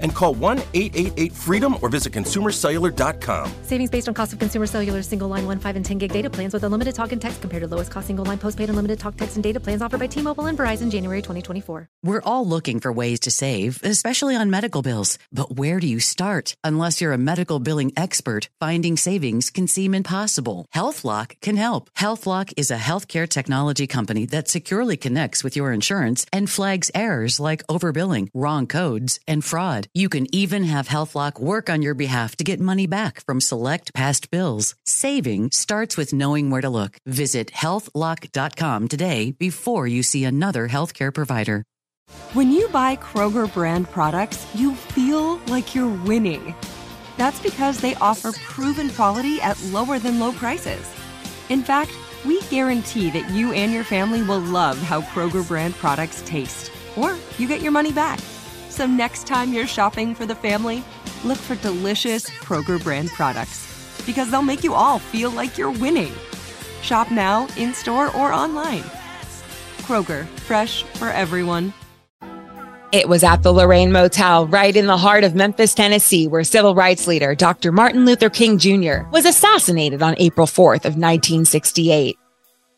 And call 1 888 freedom or visit consumercellular.com. Savings based on cost of consumer cellular single line 1, 5, and 10 gig data plans with unlimited talk and text compared to lowest cost single line postpaid unlimited talk, text, and data plans offered by T Mobile and Verizon January 2024. We're all looking for ways to save, especially on medical bills. But where do you start? Unless you're a medical billing expert, finding savings can seem impossible. HealthLock can help. HealthLock is a healthcare technology company that securely connects with your insurance and flags errors like overbilling, wrong codes, and fraud. You can even have HealthLock work on your behalf to get money back from select past bills. Saving starts with knowing where to look. Visit healthlock.com today before you see another healthcare provider. When you buy Kroger brand products, you feel like you're winning. That's because they offer proven quality at lower than low prices. In fact, we guarantee that you and your family will love how Kroger brand products taste, or you get your money back. So next time you're shopping for the family, look for delicious Kroger brand products because they'll make you all feel like you're winning. Shop now, in store, or online. Kroger, fresh for everyone. It was at the Lorraine Motel, right in the heart of Memphis, Tennessee, where civil rights leader Dr. Martin Luther King Jr. was assassinated on April 4th of 1968.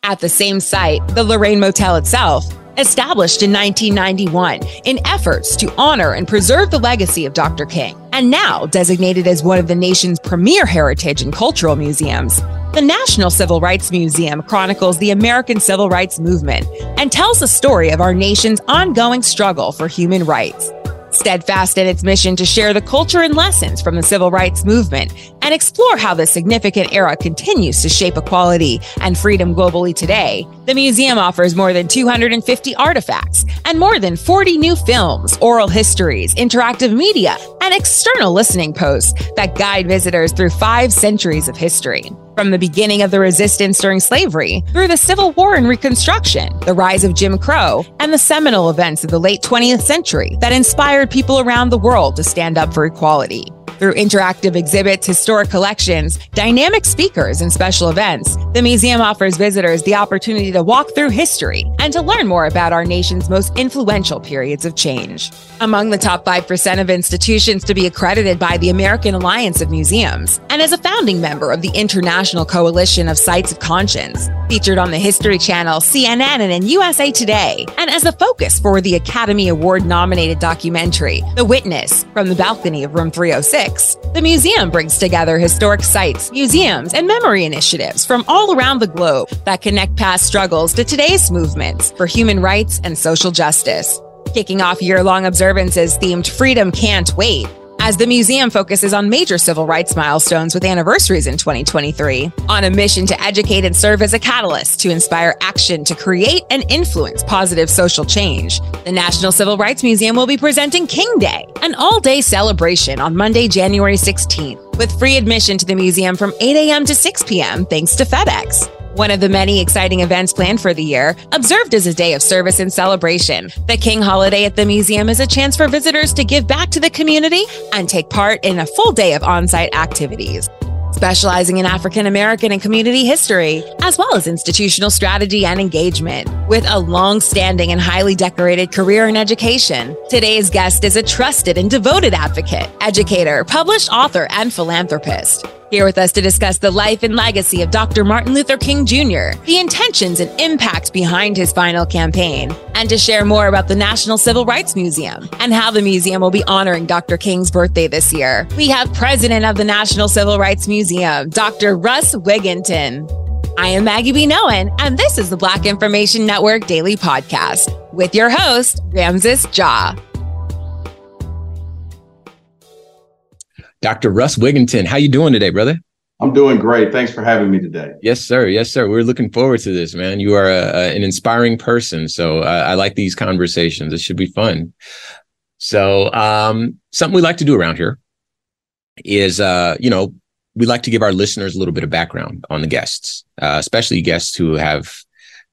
At the same site, the Lorraine Motel itself established in 1991 in efforts to honor and preserve the legacy of Dr. King, and now designated as one of the nation's premier heritage and cultural museums. The National Civil Rights Museum chronicles the American civil rights movement and tells the story of our nation's ongoing struggle for human rights steadfast in its mission to share the culture and lessons from the civil rights movement and explore how this significant era continues to shape equality and freedom globally today, the museum offers more than 250 artifacts and more than 40 new films, oral histories, interactive media, and external listening posts that guide visitors through five centuries of history. From the beginning of the resistance during slavery, through the Civil War and Reconstruction, the rise of Jim Crow, and the seminal events of the late 20th century that inspired people around the world to stand up for equality. Through interactive exhibits, historic collections, dynamic speakers, and special events, the museum offers visitors the opportunity to walk through history and to learn more about our nation's most influential periods of change. Among the top 5% of institutions to be accredited by the American Alliance of Museums, and as a founding member of the International Coalition of Sites of Conscience, featured on the History Channel, CNN, and in USA Today, and as a focus for the Academy Award nominated documentary, The Witness, from the balcony of Room 306. The museum brings together historic sites, museums, and memory initiatives from all around the globe that connect past struggles to today's movements for human rights and social justice. Kicking off year long observances themed Freedom Can't Wait as the museum focuses on major civil rights milestones with anniversaries in 2023, on a mission to educate and serve as a catalyst to inspire action to create and influence positive social change. The National Civil Rights Museum will be presenting King Day, an all day celebration on Monday, January 16th, with free admission to the museum from 8 a.m. to 6 p.m. thanks to FedEx. One of the many exciting events planned for the year, observed as a day of service and celebration. The King Holiday at the museum is a chance for visitors to give back to the community and take part in a full day of on site activities specializing in African American and community history, as well as institutional strategy and engagement. With a long standing and highly decorated career in education, today's guest is a trusted and devoted advocate, educator, published author, and philanthropist. Here with us to discuss the life and legacy of Dr. Martin Luther King Jr., the intentions and impact behind his final campaign, and to share more about the National Civil Rights Museum and how the museum will be honoring Dr. King's birthday this year. We have President of the National Civil Rights Museum, Dr. Russ Wigginton. I am Maggie B. Noen, and this is the Black Information Network Daily Podcast with your host, Ramses Ja. Dr. Russ Wigginton, how you doing today, brother? I'm doing great. Thanks for having me today. Yes, sir. Yes, sir. We're looking forward to this, man. You are a, a, an inspiring person, so I, I like these conversations. It should be fun. So, um, something we like to do around here is, uh, you know, we like to give our listeners a little bit of background on the guests, uh, especially guests who have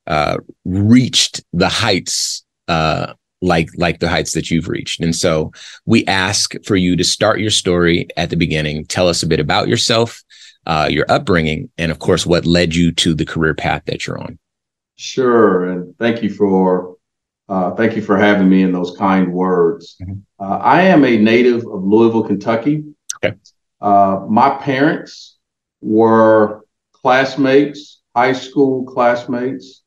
uh, reached the heights uh, like like the heights that you've reached. And so we ask for you to start your story at the beginning. Tell us a bit about yourself, uh, your upbringing, and of course, what led you to the career path that you're on. Sure, and thank you for uh, thank you for having me in those kind words. Mm-hmm. Uh, I am a native of Louisville, Kentucky. Okay. Uh, my parents were classmates, high school classmates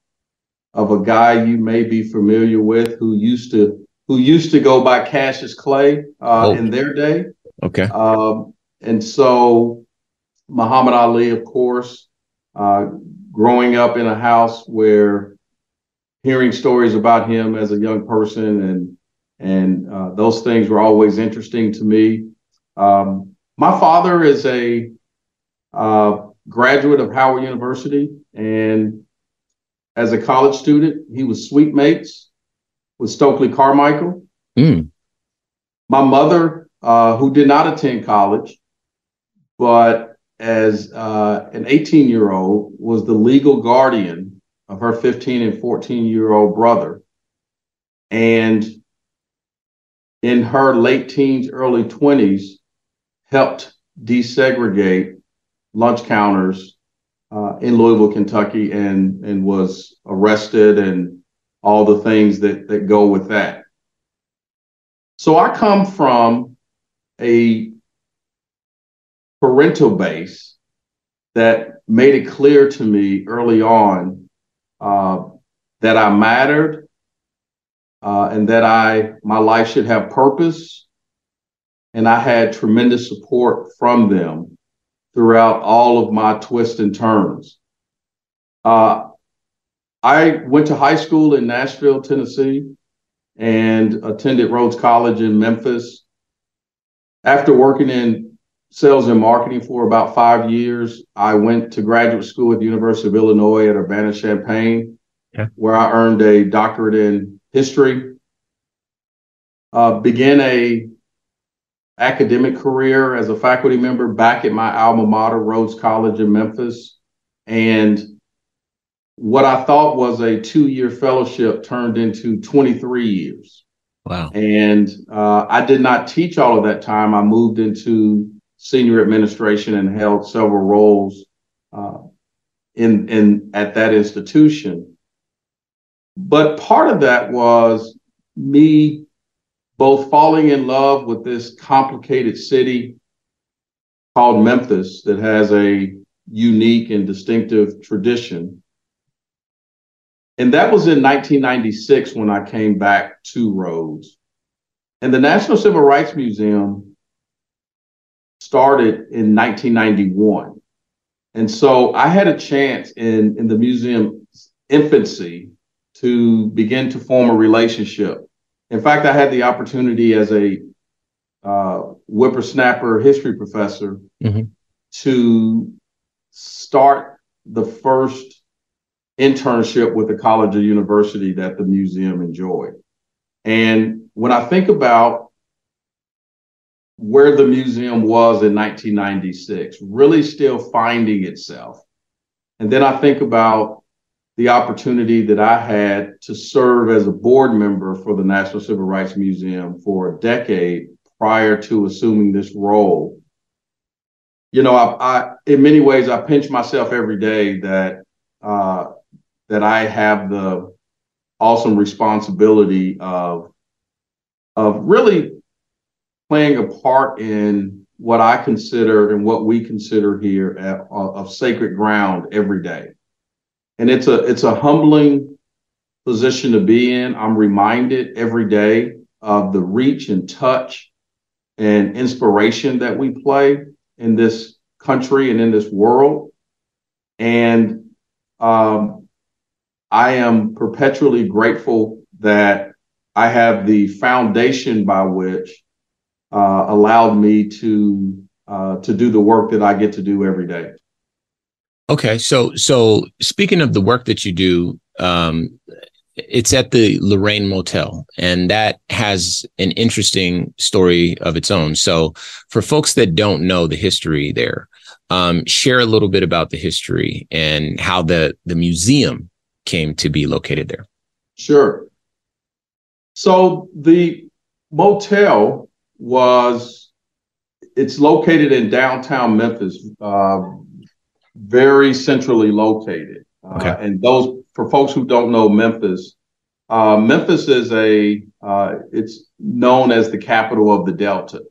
of a guy you may be familiar with who used to who used to go by Cassius Clay uh, oh. in their day. Okay. Um, and so Muhammad Ali, of course, uh, growing up in a house where hearing stories about him as a young person and and uh, those things were always interesting to me. Um, my father is a uh, graduate of Howard University, and as a college student, he was suite mates with Stokely Carmichael. Mm. My mother, uh, who did not attend college, but as uh, an 18 year old, was the legal guardian of her 15 and 14 year old brother. And in her late teens, early 20s, helped desegregate lunch counters uh, in Louisville, Kentucky, and and was arrested and all the things that that go with that. So I come from a parental base that made it clear to me early on uh, that I mattered uh, and that I my life should have purpose, and I had tremendous support from them throughout all of my twists and turns. Uh, I went to high school in Nashville, Tennessee, and attended Rhodes College in Memphis. After working in sales and marketing for about five years, I went to graduate school at the University of Illinois at Urbana Champaign, yeah. where I earned a doctorate in history. Uh, began a academic career as a faculty member back at my alma mater, Rhodes College in Memphis. And what I thought was a two year fellowship turned into 23 years. Wow. And uh, I did not teach all of that time. I moved into senior administration and held several roles uh, in, in at that institution. But part of that was me both falling in love with this complicated city called Memphis that has a unique and distinctive tradition. And that was in 1996 when I came back to Rhodes. And the National Civil Rights Museum started in 1991. And so I had a chance in, in the museum's infancy to begin to form a relationship in fact, I had the opportunity as a uh, whippersnapper history professor mm-hmm. to start the first internship with the college or university that the museum enjoyed. And when I think about where the museum was in 1996, really still finding itself. And then I think about the opportunity that I had to serve as a board member for the National Civil Rights Museum for a decade prior to assuming this role. You know, I, I in many ways I pinch myself every day that uh, that I have the awesome responsibility of of really playing a part in what I consider and what we consider here at, of sacred ground every day and it's a it's a humbling position to be in. I'm reminded every day of the reach and touch and inspiration that we play in this country and in this world. And um, I am perpetually grateful that I have the foundation by which uh, allowed me to uh, to do the work that I get to do every day. Okay, so so speaking of the work that you do, um, it's at the Lorraine Motel, and that has an interesting story of its own. So, for folks that don't know the history there, um, share a little bit about the history and how the the museum came to be located there. Sure. So the motel was it's located in downtown Memphis, uh, very centrally located. Uh, and those for folks who don't know Memphis, uh, Memphis is a uh, it's known as the capital of the Delta.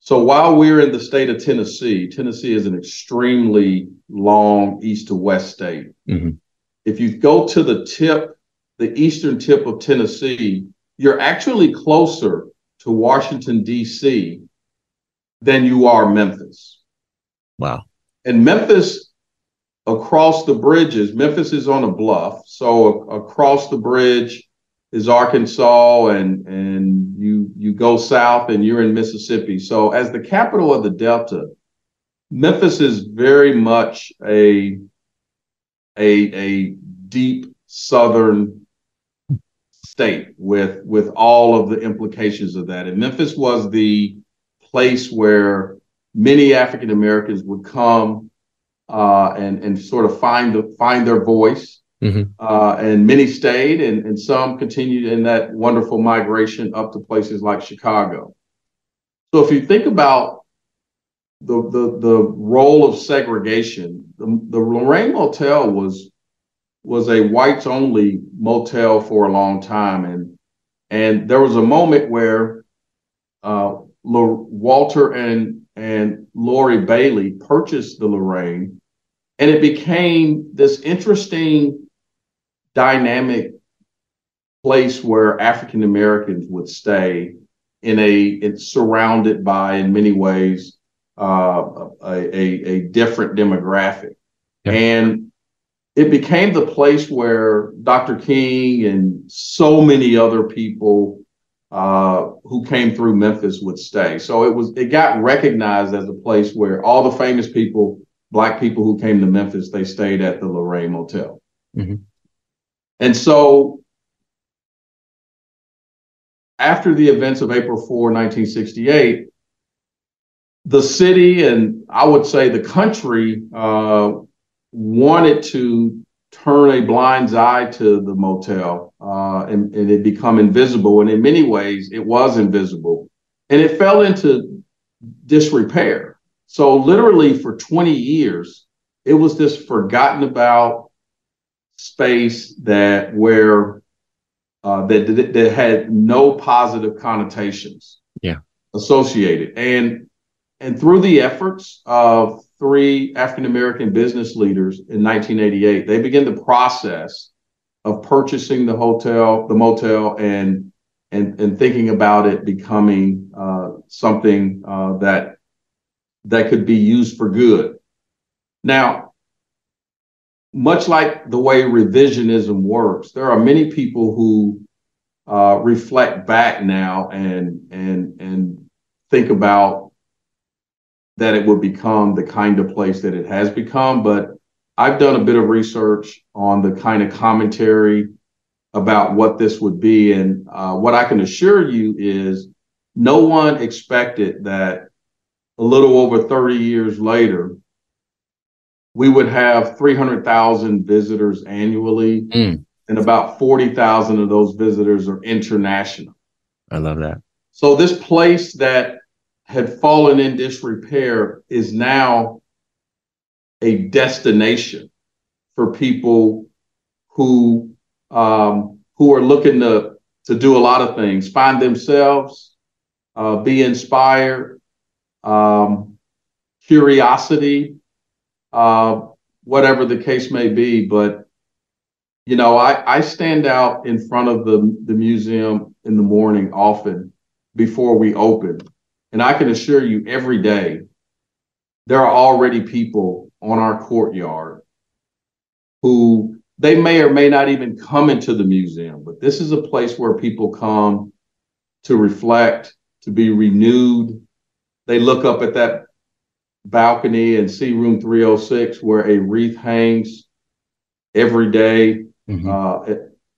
So while we're in the state of Tennessee, Tennessee is an extremely long east to west state. Mm-hmm. If you go to the tip, the eastern tip of Tennessee, you're actually closer to Washington, D.C. than you are Memphis. Wow. And Memphis, across the bridges, Memphis is on a bluff. So a- across the bridge, is Arkansas and and you you go south and you're in Mississippi. So as the capital of the Delta, Memphis is very much a a a deep southern state with with all of the implications of that. And Memphis was the place where many African Americans would come uh, and and sort of find the, find their voice Mm-hmm. Uh, and many stayed, and, and some continued in that wonderful migration up to places like Chicago. So if you think about the the, the role of segregation, the, the Lorraine Motel was was a whites only motel for a long time, and and there was a moment where uh, Walter and and Loree Bailey purchased the Lorraine, and it became this interesting dynamic place where African Americans would stay in a it's surrounded by in many ways uh, a, a, a different demographic. Yep. And it became the place where Dr. King and so many other people uh, who came through Memphis would stay. So it was it got recognized as a place where all the famous people, black people who came to Memphis, they stayed at the Lorraine Motel. Mm-hmm. And so after the events of April 4, 1968, the city and I would say the country uh, wanted to turn a blind eye to the motel uh, and, and it become invisible. And in many ways, it was invisible. And it fell into disrepair. So, literally, for 20 years, it was this forgotten about space that where uh, that, that had no positive connotations yeah associated and and through the efforts of three African American business leaders in 1988 they began the process of purchasing the hotel the motel and and and thinking about it becoming uh, something uh, that that could be used for good. Now much like the way revisionism works, there are many people who uh, reflect back now and and and think about that it would become the kind of place that it has become. But I've done a bit of research on the kind of commentary about what this would be, and uh, what I can assure you is no one expected that a little over 30 years later we would have 300,000 visitors annually, mm. and about 40,000 of those visitors are international. I love that. So, this place that had fallen in disrepair is now a destination for people who um, who are looking to to do a lot of things, find themselves, uh, be inspired, um, curiosity, uh, whatever the case may be. But you know, I, I stand out in front of the, the museum in the morning often before we open. And I can assure you every day there are already people on our courtyard who they may or may not even come into the museum, but this is a place where people come to reflect, to be renewed. They look up at that balcony and see room 306 where a wreath hangs every day, mm-hmm. uh,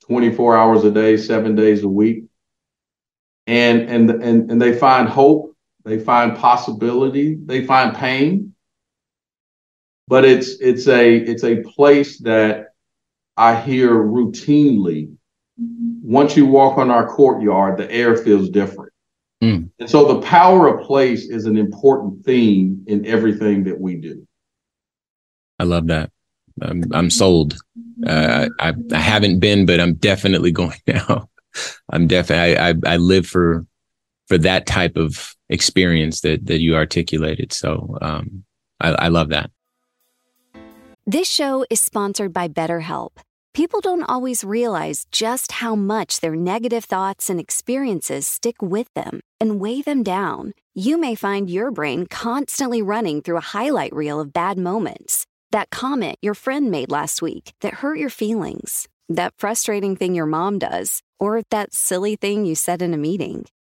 24 hours a day, seven days a week. And, and, and, and they find hope, they find possibility, they find pain. But it's, it's, a, it's a place that I hear routinely once you walk on our courtyard, the air feels different. Mm. And so the power of place is an important theme in everything that we do. I love that. I'm, I'm sold. Uh, I, I haven't been, but I'm definitely going now. I'm definitely, I, I, I live for, for that type of experience that, that you articulated. So, um, I, I love that. This show is sponsored by BetterHelp. People don't always realize just how much their negative thoughts and experiences stick with them and weigh them down. You may find your brain constantly running through a highlight reel of bad moments. That comment your friend made last week that hurt your feelings, that frustrating thing your mom does, or that silly thing you said in a meeting.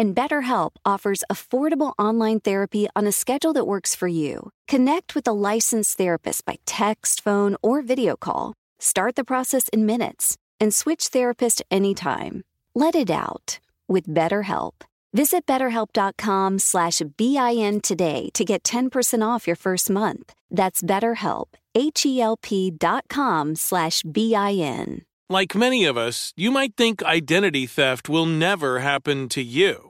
And BetterHelp offers affordable online therapy on a schedule that works for you. Connect with a licensed therapist by text, phone, or video call. Start the process in minutes and switch therapist anytime. Let it out with BetterHelp. Visit betterhelp.com slash BIN today to get 10% off your first month. That's BetterHelp, H-E-L-P dot com slash B-I-N. Like many of us, you might think identity theft will never happen to you.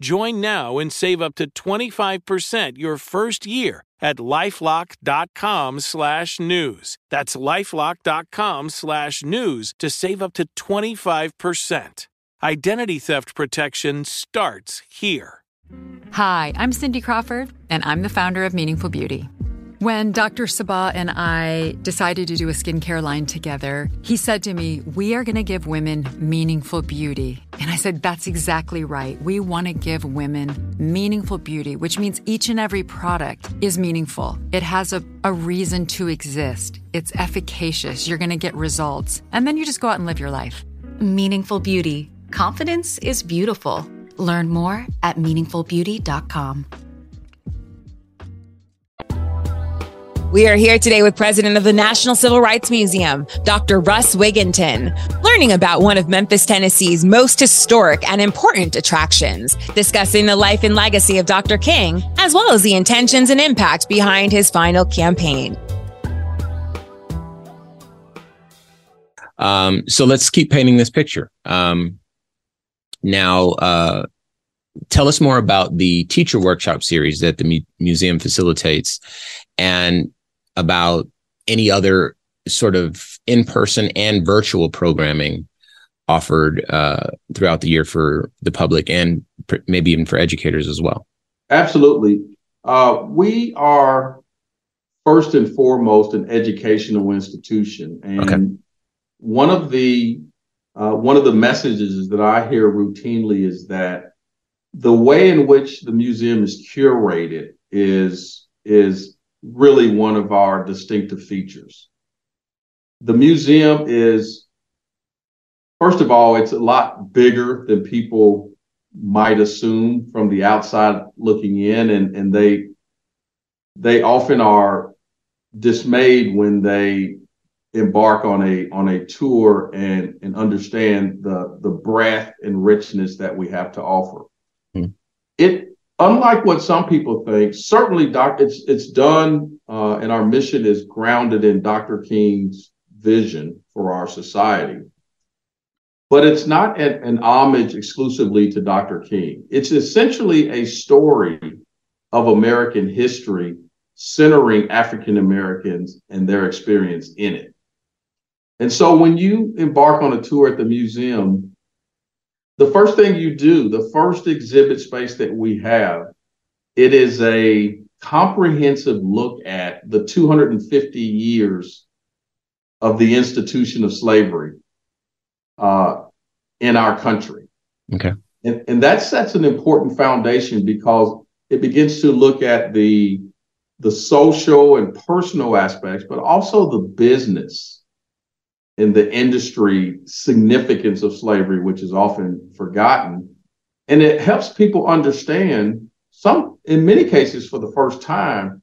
Join now and save up to 25% your first year at lifelock.com slash news. That's lifelock.com slash news to save up to 25%. Identity theft protection starts here. Hi, I'm Cindy Crawford, and I'm the founder of Meaningful Beauty. When Dr. Sebagh and I decided to do a skincare line together, he said to me, We are going to give women meaningful beauty. And I said, That's exactly right. We want to give women meaningful beauty, which means each and every product is meaningful. It has a, a reason to exist, it's efficacious. You're going to get results. And then you just go out and live your life. Meaningful Beauty. Confidence is beautiful. Learn more at meaningfulbeauty.com. We are here today with President of the National Civil Rights Museum, Dr. Russ Wigginton, learning about one of Memphis, Tennessee's most historic and important attractions, discussing the life and legacy of Dr. King, as well as the intentions and impact behind his final campaign. Um, so let's keep painting this picture. Um, now, uh, tell us more about the teacher workshop series that the mu- museum facilitates and about any other sort of in person and virtual programming offered uh, throughout the year for the public and pr- maybe even for educators as well. Absolutely. Uh, we are first and foremost an educational institution. And okay. one of the uh, one of the messages that I hear routinely is that the way in which the museum is curated is is really one of our distinctive features. The museum is, first of all, it's a lot bigger than people might assume from the outside looking in, and, and they they often are dismayed when they embark on a on a tour and and understand the the breadth and richness that we have to offer. Mm. It unlike what some people think, certainly doc, it's it's done uh, and our mission is grounded in Dr. King's vision for our society. but it's not an, an homage exclusively to Dr. King. It's essentially a story of American history centering African Americans and their experience in it. And so when you embark on a tour at the museum, the first thing you do, the first exhibit space that we have, it is a comprehensive look at the 250 years of the institution of slavery uh, in our country. Okay. And, and that sets an important foundation because it begins to look at the the social and personal aspects, but also the business and the industry significance of slavery, which is often forgotten. And it helps people understand some, in many cases, for the first time,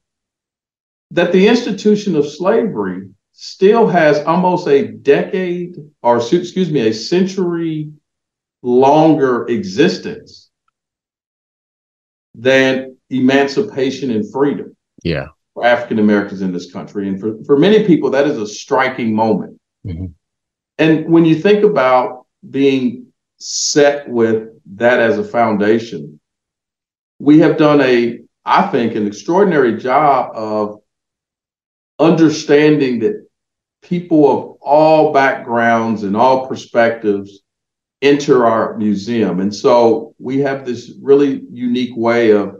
that the institution of slavery still has almost a decade or excuse me, a century longer existence than emancipation and freedom. Yeah. For African Americans in this country. And for, for many people, that is a striking moment. Mm-hmm. And when you think about being set with that as a foundation, we have done a, I think, an extraordinary job of understanding that people of all backgrounds and all perspectives enter our museum. And so we have this really unique way of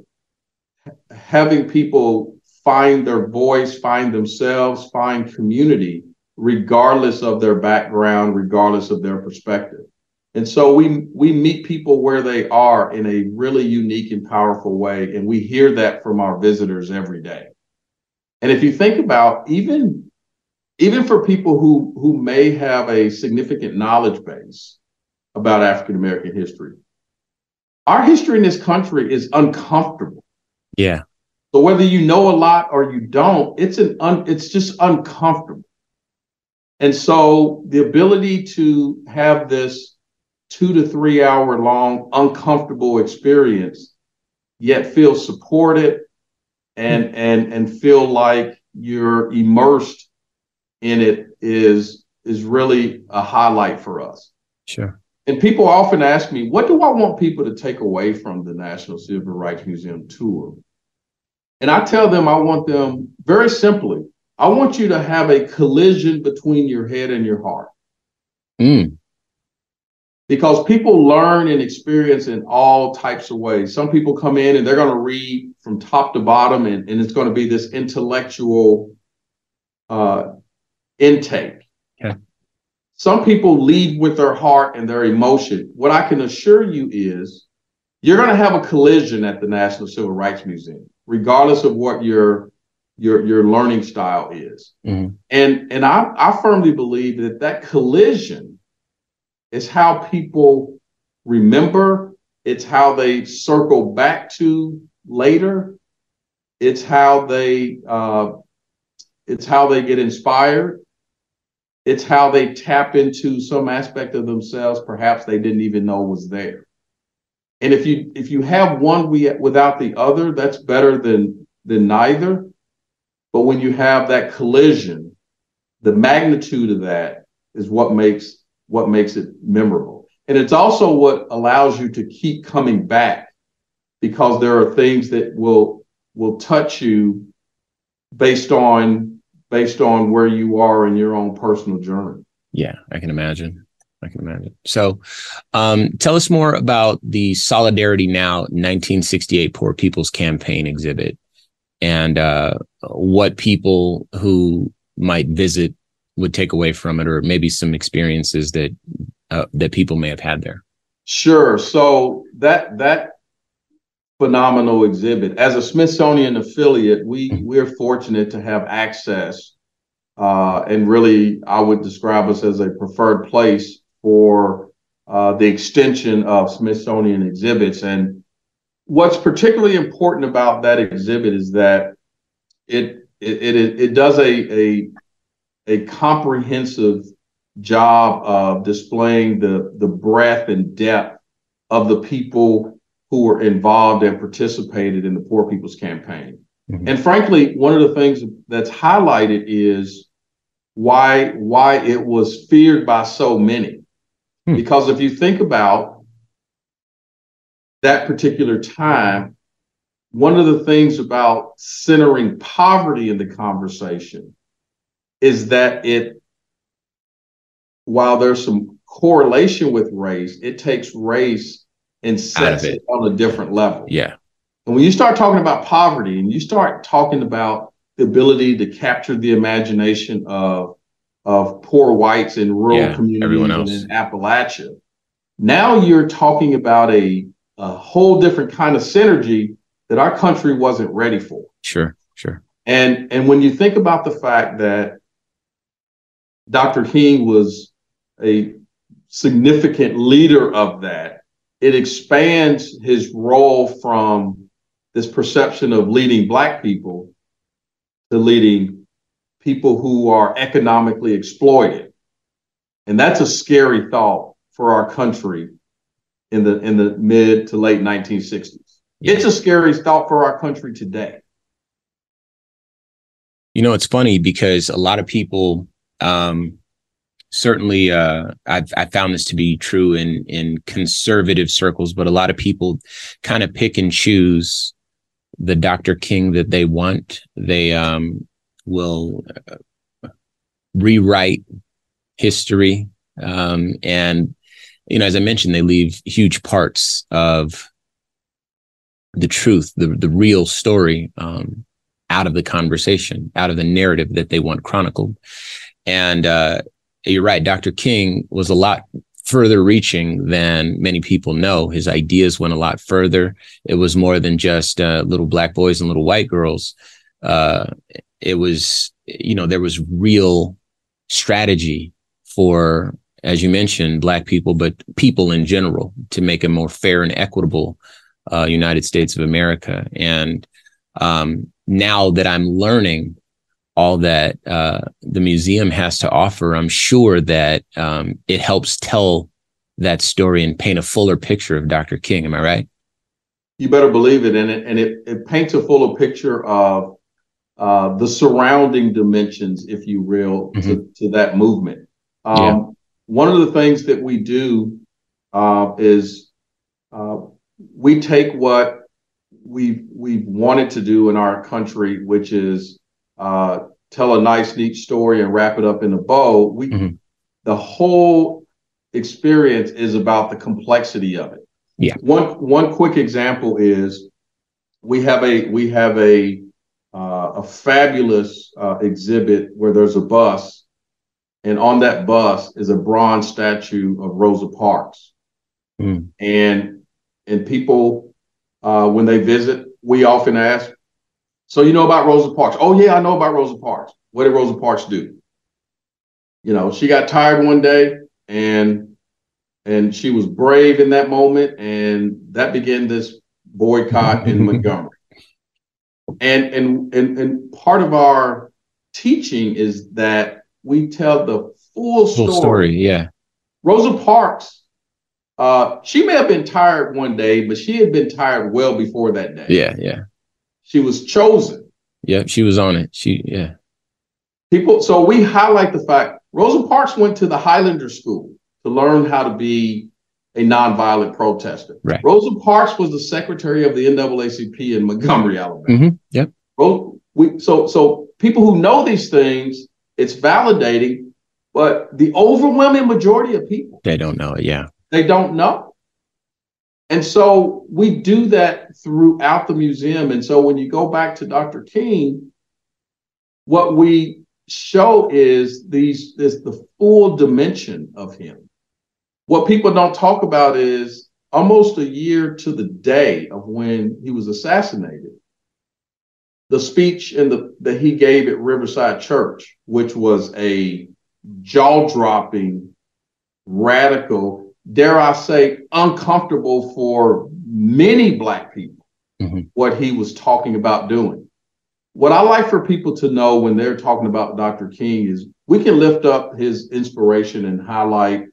having people find their voice, find themselves, find community, regardless of their background, regardless of their perspective. And so we we meet people where they are in a really unique and powerful way, and we hear that from our visitors every day. And if you think about even even for people who who may have a significant knowledge base about African American history, our history in this country is uncomfortable. Yeah. So whether you know a lot or you don't, it's an un, it's just uncomfortable. And so the ability to have this two to three hour long uncomfortable experience, yet feel supported and mm-hmm. and and feel like you're immersed in it is is really a highlight for us. Sure. And people often ask me, what do I want people to take away from the National Civil Rights Museum tour? And I tell them I want them very simply, I want you to have a collision between your head and your heart. Mm. Because people learn and experience in all types of ways. Some people come in and they're going to read from top to bottom, and, and it's going to be this intellectual uh, intake. Okay. Some people lead with their heart and their emotion. What I can assure you is you're going to have a collision at the National Civil Rights Museum, regardless of what your your your learning style is. Mm-hmm. And and I, I firmly believe that that collision is how people remember. It's how they circle back to later. It's how they uh, it's how they get inspired. It's how they tap into some aspect of themselves perhaps they didn't even know was there. And if you if you have one without the other, that's better than than neither. But when you have that collision, the magnitude of that is what makes what makes it memorable. And it's also what allows you to keep coming back because there are things that will will touch you based on based on where you are in your own personal journey. Yeah, I can imagine. I can imagine. So, um, tell us more about the Solidarity Now 1968 Poor People's Campaign exhibit and uh, what people who might visit would take away from it, or maybe some experiences that uh, that people may have had there. Sure. So that that phenomenal exhibit, as a Smithsonian affiliate, we mm-hmm. we're fortunate to have access, uh, and really, I would describe us as a preferred place for uh, the extension of Smithsonian exhibits and what's particularly important about that exhibit is that it it it, it does a, a a comprehensive job of displaying the the breadth and depth of the people who were involved and participated in the Poor People's Campaign. Mm-hmm. And frankly, one of the things that's highlighted is why why it was feared by so many. Hmm. Because if you think about that particular time, one of the things about centering poverty in the conversation is that it, while there's some correlation with race, it takes race and sets it. it on a different level. Yeah. And when you start talking about poverty and you start talking about the ability to capture the imagination of of poor whites in rural yeah, communities in Appalachia, now you're talking about a a whole different kind of synergy that our country wasn't ready for. Sure, sure. And and when you think about the fact that Dr. King was a significant leader of that, it expands his role from this perception of leading black people to leading people who are economically exploited. And that's a scary thought for our country in the in the mid to late 1960s. Yeah. It's a scary thought for our country today. You know, it's funny because a lot of people um, certainly uh, I've I found this to be true in in conservative circles, but a lot of people kind of pick and choose the Dr. King that they want. They um, will uh, rewrite history. Um, and, you know, as I mentioned, they leave huge parts of the truth, the, the real story, um, out of the conversation, out of the narrative that they want chronicled. And, uh, you're right. Dr. King was a lot further reaching than many people know. His ideas went a lot further. It was more than just uh, little black boys and little white girls. Uh, it was, you know, there was real strategy for, as you mentioned, black people, but people in general to make a more fair and equitable uh, United States of America. And um, now that I'm learning all that uh, the museum has to offer, I'm sure that um, it helps tell that story and paint a fuller picture of Dr. King. Am I right? You better believe it, and it and it, it paints a fuller picture of uh, the surrounding dimensions, if you will, mm-hmm. to, to that movement. Um, yeah. One of the things that we do uh, is uh, we take what we've we've wanted to do in our country, which is uh, tell a nice, neat story and wrap it up in a bow. We mm-hmm. the whole experience is about the complexity of it. Yeah. One one quick example is we have a we have a uh, a fabulous uh, exhibit where there's a bus, and on that bus is a bronze statue of Rosa Parks, mm. and and people uh, when they visit, we often ask, so you know about Rosa Parks? Oh yeah, I know about Rosa Parks. What did Rosa Parks do? You know, she got tired one day and and she was brave in that moment, and that began this boycott in Montgomery. And and and and part of our teaching is that we tell the full story. Full story, yeah. Rosa Parks, uh, she may have been tired one day, but she had been tired well before that day. Yeah, yeah. She was chosen. Yep, she was on it. She yeah. People so we highlight the fact Rosa Parks went to the Highlander School to learn how to be a nonviolent protester. Right. Rosa Parks was the secretary of the NAACP in Montgomery, Alabama. Mm-hmm. Yep. We, so so people who know these things, it's validating, but the overwhelming majority of people they don't know it. Yeah. They don't know. And so we do that throughout the museum. And so when you go back to Dr. King, what we show is these this the full dimension of him. What people don't talk about is almost a year to the day of when he was assassinated. The speech in the that he gave at Riverside Church, which was a jaw-dropping, radical dare I say, uncomfortable for many Black people mm-hmm. what he was talking about doing. What I like for people to know when they're talking about Dr. King is we can lift up his inspiration and highlight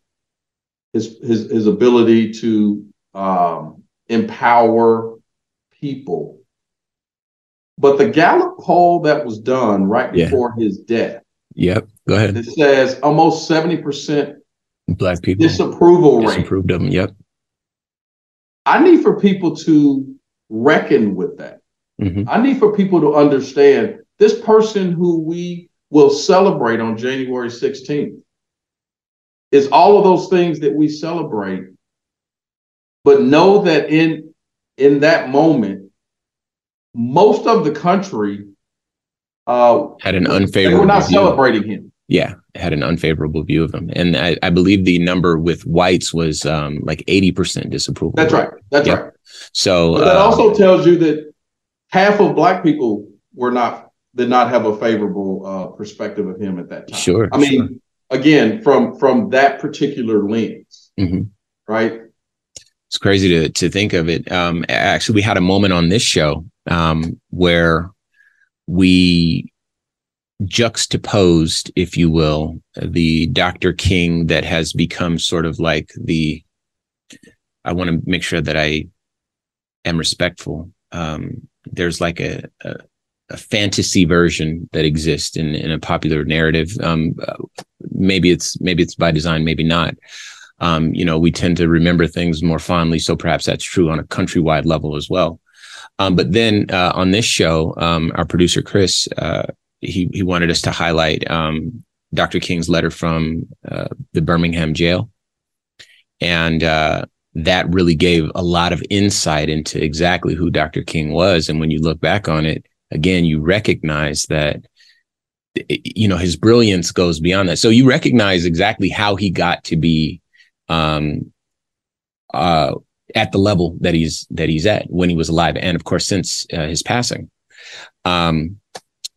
his his, his ability to um, empower people. But the Gallup poll that was done right before yeah. his death. Yep. Go ahead. It says almost 70% black people disapproval rate. disapproved of him. Yep. I need for people to reckon with that. Mhm. I need for people to understand this person who we will celebrate on January 16th is all of those things that we celebrate. But know that in in that moment, most of the country uh, Had an unfavorable. We're not view. celebrating him. Yeah, had an unfavorable view of him, and I, I believe the number with whites was um, like eighty percent disapproval. That's right. That's Yep. right. So But that um, also tells you that half of black people were not did not have a favorable uh, perspective of him at that time. Sure, I mean, again, from from that particular lens, Mhm. right? it's crazy to to think of it. Um, actually, we had a moment on this show um, where we juxtaposed, if you will, the Dr. King that has become sort of like the. I want to make sure that I am respectful. Um, there's like a, a a fantasy version that exists in in a popular narrative. Um, uh, maybe it's maybe it's by design, maybe not um, you know, we tend to remember things more fondly. So perhaps that's true on a countrywide level as well. Um, but then uh, on this show, um, our producer Chris, uh, he he wanted us to highlight um, Dr. King's letter from uh, the Birmingham jail, and uh, that really gave a lot of insight into exactly who Dr. King was. And when you look back on it, again, you recognize that you know his brilliance goes beyond that. So you recognize exactly how he got to be um, uh, at the level that he's that he's at when he was alive, and of course since uh, his passing. Um,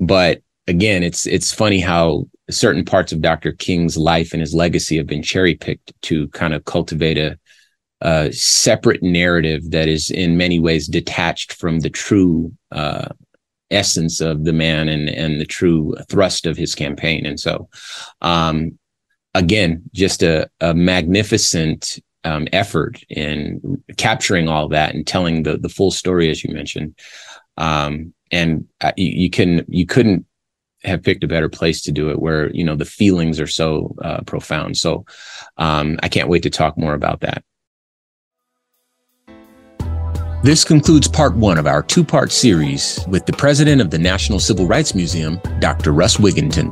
but again, it's it's funny how certain parts of Dr. King's life and his legacy have been cherry picked to kind of cultivate a, a separate narrative that is in many ways detached from the true uh, essence of the man and and the true thrust of his campaign. And so, um, again, just a, a magnificent um, effort in capturing all that and telling the the full story, as you mentioned. Um, and uh, you, you can you couldn't have picked a better place to do it, where you know the feelings are so uh, profound. So um, I can't wait to talk more about that. This concludes part one of our two part series with the president of the National Civil Rights Museum, Dr. Russ Wigginton.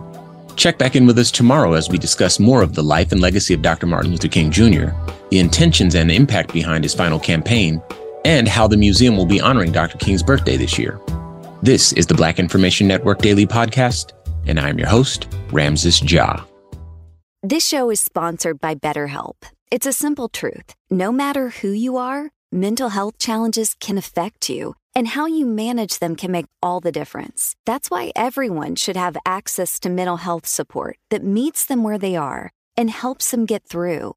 Check back in with us tomorrow as we discuss more of the life and legacy of Dr. Martin Luther King Jr., the intentions and impact behind his final campaign, and how the museum will be honoring Dr. King's birthday this year. This is the Black Information Network Daily Podcast, and I'm your host, Ramses Ja. This show is sponsored by BetterHelp. It's a simple truth. No matter who you are, mental health challenges can affect you, and how you manage them can make all the difference. That's why everyone should have access to mental health support that meets them where they are and helps them get through.